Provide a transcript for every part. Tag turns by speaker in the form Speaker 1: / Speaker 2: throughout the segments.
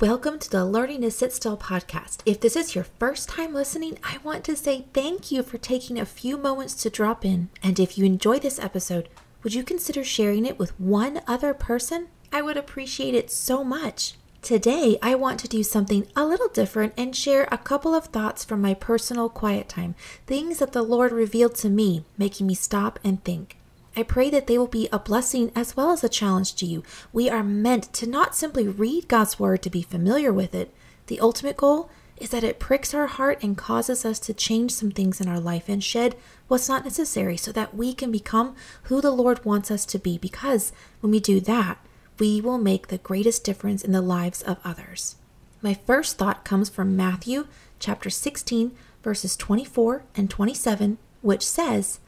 Speaker 1: Welcome to the Learning to Sit Still podcast. If this is your first time listening, I want to say thank you for taking a few moments to drop in. And if you enjoy this episode, would you consider sharing it with one other person? I would appreciate it so much. Today, I want to do something a little different and share a couple of thoughts from my personal quiet time, things that the Lord revealed to me, making me stop and think. I pray that they will be a blessing as well as a challenge to you. We are meant to not simply read God's Word to be familiar with it. The ultimate goal is that it pricks our heart and causes us to change some things in our life and shed what's not necessary so that we can become who the Lord wants us to be. Because when we do that, we will make the greatest difference in the lives of others. My first thought comes from Matthew chapter 16, verses 24 and 27, which says,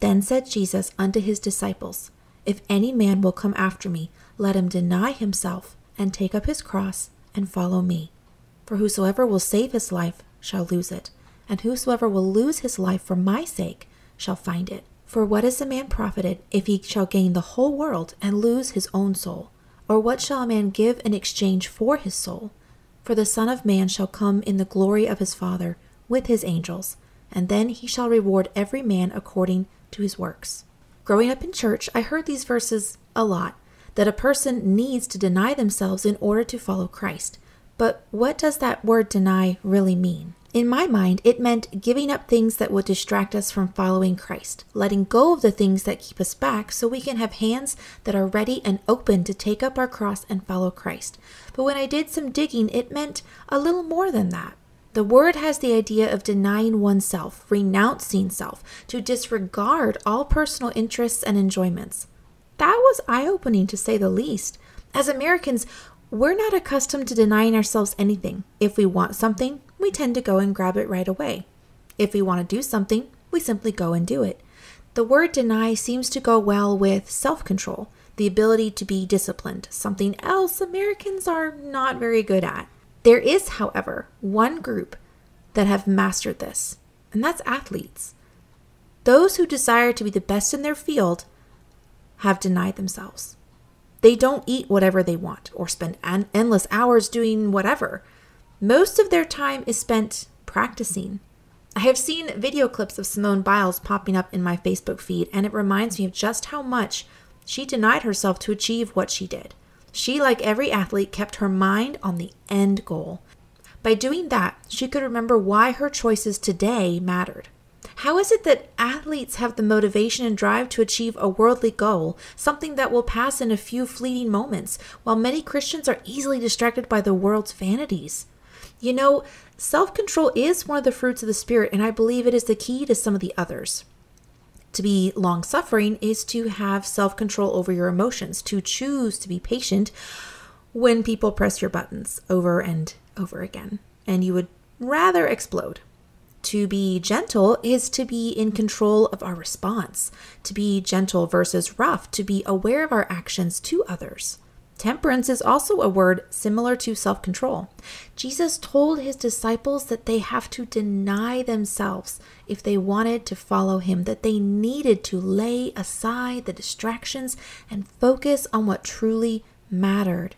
Speaker 1: Then said Jesus unto his disciples, If any man will come after me, let him deny himself, and take up his cross, and follow me. For whosoever will save his life shall lose it, and whosoever will lose his life for my sake shall find it. For what is a man profited if he shall gain the whole world and lose his own soul? Or what shall a man give in exchange for his soul? For the Son of Man shall come in the glory of his Father with his angels, and then he shall reward every man according to his works. Growing up in church, I heard these verses a lot that a person needs to deny themselves in order to follow Christ. But what does that word deny really mean? In my mind, it meant giving up things that would distract us from following Christ, letting go of the things that keep us back so we can have hands that are ready and open to take up our cross and follow Christ. But when I did some digging, it meant a little more than that. The word has the idea of denying oneself, renouncing self, to disregard all personal interests and enjoyments. That was eye opening to say the least. As Americans, we're not accustomed to denying ourselves anything. If we want something, we tend to go and grab it right away. If we want to do something, we simply go and do it. The word deny seems to go well with self control, the ability to be disciplined, something else Americans are not very good at. There is, however, one group that have mastered this, and that's athletes. Those who desire to be the best in their field have denied themselves. They don't eat whatever they want or spend an- endless hours doing whatever. Most of their time is spent practicing. I have seen video clips of Simone Biles popping up in my Facebook feed, and it reminds me of just how much she denied herself to achieve what she did. She, like every athlete, kept her mind on the end goal. By doing that, she could remember why her choices today mattered. How is it that athletes have the motivation and drive to achieve a worldly goal, something that will pass in a few fleeting moments, while many Christians are easily distracted by the world's vanities? You know, self control is one of the fruits of the Spirit, and I believe it is the key to some of the others. To be long suffering is to have self control over your emotions, to choose to be patient when people press your buttons over and over again, and you would rather explode. To be gentle is to be in control of our response, to be gentle versus rough, to be aware of our actions to others. Temperance is also a word similar to self control. Jesus told his disciples that they have to deny themselves if they wanted to follow him, that they needed to lay aside the distractions and focus on what truly mattered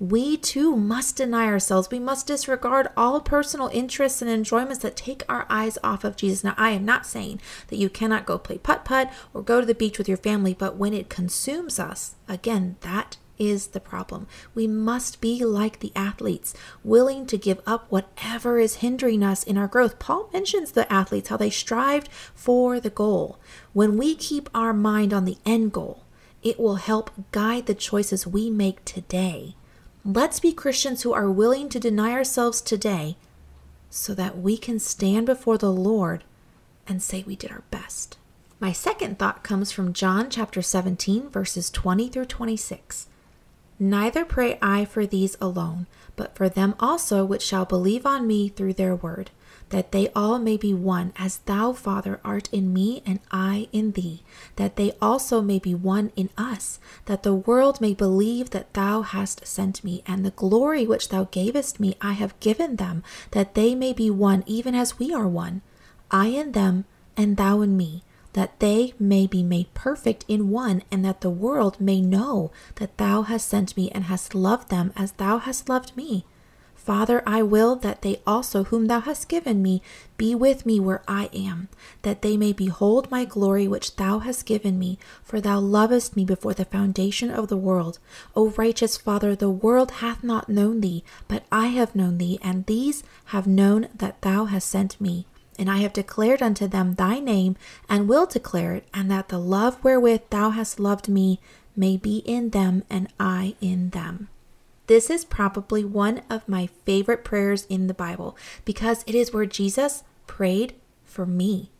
Speaker 1: we too must deny ourselves. We must disregard all personal interests and enjoyments that take our eyes off of Jesus. Now, I am not saying that you cannot go play putt putt or go to the beach with your family, but when it consumes us, again, that is the problem. We must be like the athletes, willing to give up whatever is hindering us in our growth. Paul mentions the athletes, how they strived for the goal. When we keep our mind on the end goal, it will help guide the choices we make today Let's be Christians who are willing to deny ourselves today so that we can stand before the Lord and say we did our best. My second thought comes from John chapter 17, verses 20 through 26. Neither pray I for these alone, but for them also which shall believe on me through their word that they all may be one, as thou, Father, art in me and I in thee, that they also may be one in us, that the world may believe that thou hast sent me, and the glory which thou gavest me I have given them, that they may be one even as we are one, I in them and thou in me, that they may be made perfect in one, and that the world may know that thou hast sent me and hast loved them as thou hast loved me. Father, I will that they also, whom thou hast given me, be with me where I am, that they may behold my glory which thou hast given me, for thou lovest me before the foundation of the world. O righteous Father, the world hath not known thee, but I have known thee, and these have known that thou hast sent me. And I have declared unto them thy name, and will declare it, and that the love wherewith thou hast loved me may be in them, and I in them. This is probably one of my favorite prayers in the Bible because it is where Jesus prayed for me.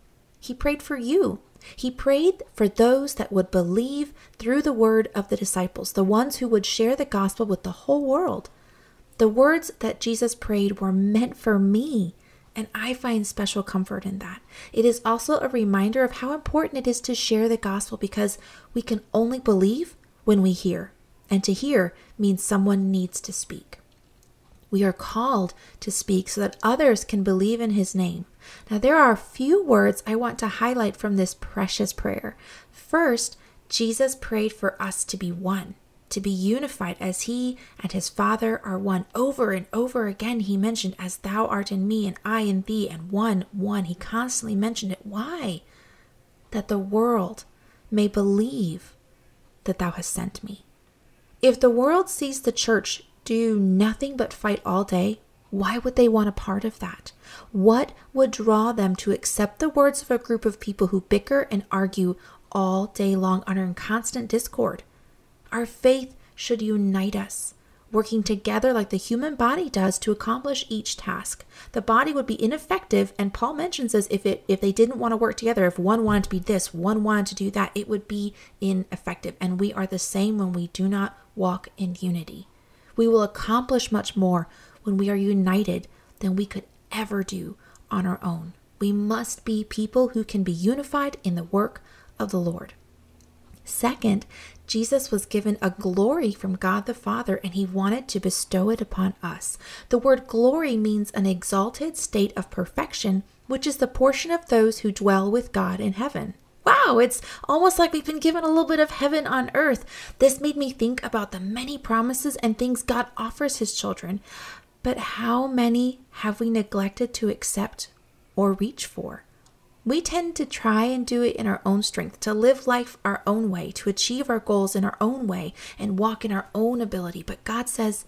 Speaker 1: He prayed for you. He prayed for those that would believe through the word of the disciples, the ones who would share the gospel with the whole world. The words that Jesus prayed were meant for me, and I find special comfort in that. It is also a reminder of how important it is to share the gospel because we can only believe when we hear and to hear means someone needs to speak. We are called to speak so that others can believe in his name. Now, there are a few words I want to highlight from this precious prayer. First, Jesus prayed for us to be one, to be unified as he and his Father are one. Over and over again, he mentioned, As thou art in me, and I in thee, and one, one. He constantly mentioned it. Why? That the world may believe that thou hast sent me. If the world sees the church do nothing but fight all day, why would they want a part of that? What would draw them to accept the words of a group of people who bicker and argue all day long under constant discord? Our faith should unite us working together like the human body does to accomplish each task. The body would be ineffective, and Paul mentions this if it if they didn't want to work together, if one wanted to be this, one wanted to do that, it would be ineffective. And we are the same when we do not walk in unity. We will accomplish much more when we are united than we could ever do on our own. We must be people who can be unified in the work of the Lord. Second, Jesus was given a glory from God the Father and he wanted to bestow it upon us. The word glory means an exalted state of perfection, which is the portion of those who dwell with God in heaven. Wow, it's almost like we've been given a little bit of heaven on earth. This made me think about the many promises and things God offers his children. But how many have we neglected to accept or reach for? We tend to try and do it in our own strength, to live life our own way, to achieve our goals in our own way, and walk in our own ability. But God says,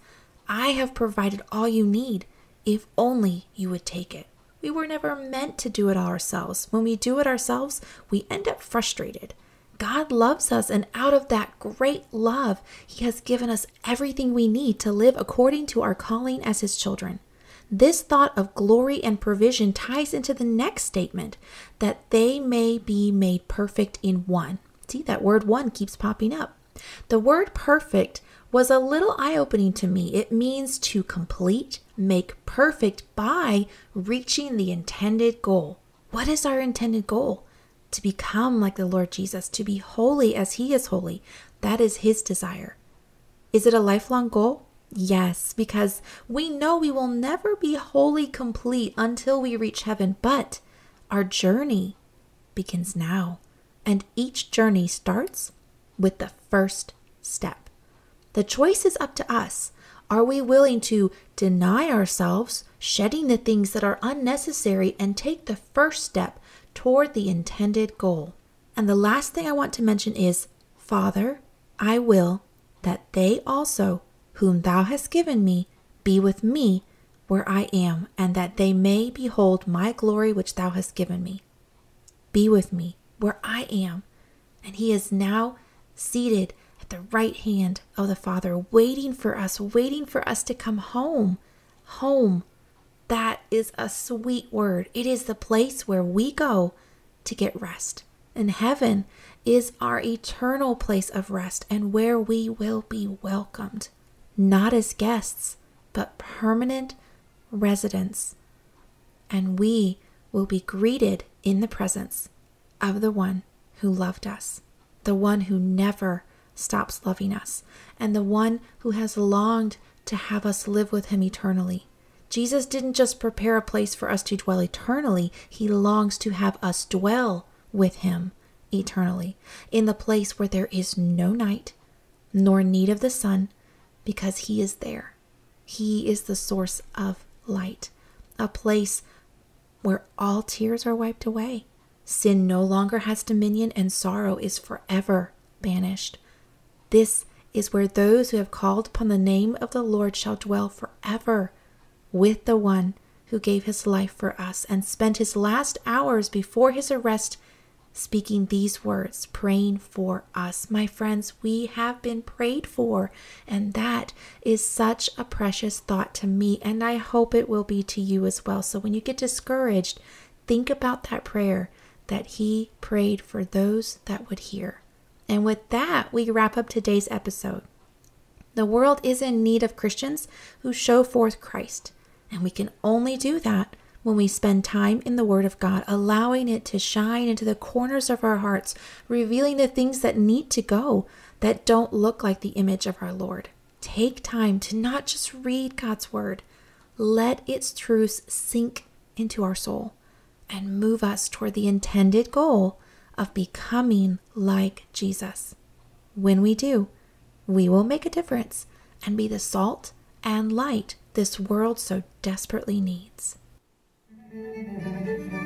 Speaker 1: I have provided all you need if only you would take it. We were never meant to do it all ourselves. When we do it ourselves, we end up frustrated. God loves us, and out of that great love, He has given us everything we need to live according to our calling as His children. This thought of glory and provision ties into the next statement that they may be made perfect in one. See, that word one keeps popping up. The word perfect was a little eye opening to me. It means to complete, make perfect by reaching the intended goal. What is our intended goal? To become like the Lord Jesus, to be holy as He is holy. That is His desire. Is it a lifelong goal? Yes, because we know we will never be wholly complete until we reach heaven, but our journey begins now. And each journey starts with the first step. The choice is up to us. Are we willing to deny ourselves, shedding the things that are unnecessary, and take the first step toward the intended goal? And the last thing I want to mention is Father, I will that they also whom thou hast given me, be with me where I am, and that they may behold my glory which thou hast given me. Be with me where I am. And he is now seated at the right hand of the Father, waiting for us, waiting for us to come home. Home. That is a sweet word. It is the place where we go to get rest. And heaven is our eternal place of rest and where we will be welcomed not as guests, but permanent residents. And we will be greeted in the presence of the one who loved us, the one who never stops loving us, and the one who has longed to have us live with him eternally. Jesus didn't just prepare a place for us to dwell eternally, he longs to have us dwell with him eternally in the place where there is no night nor need of the sun because He is there. He is the source of light, a place where all tears are wiped away. Sin no longer has dominion and sorrow is forever banished. This is where those who have called upon the name of the Lord shall dwell forever with the one who gave his life for us and spent his last hours before his arrest speaking these words, praying for us. My friends, we have been prayed for, and that is such a precious thought to me, and I hope it will be to you as well. So when you get discouraged, think about that prayer that he prayed for those that would hear. And with that, we wrap up today's episode. The world is in need of Christians who show forth Christ, and we can only do that when we spend time in the Word of God, allowing it to shine into the corners of our hearts, revealing the things that need to go that don't look like the image of our Lord. Take time to not just read God's Word, let its truths sink into our soul and move us toward the intended goal of becoming like Jesus. When we do, we will make a difference and be the salt and light this world so desperately needs. Thank you.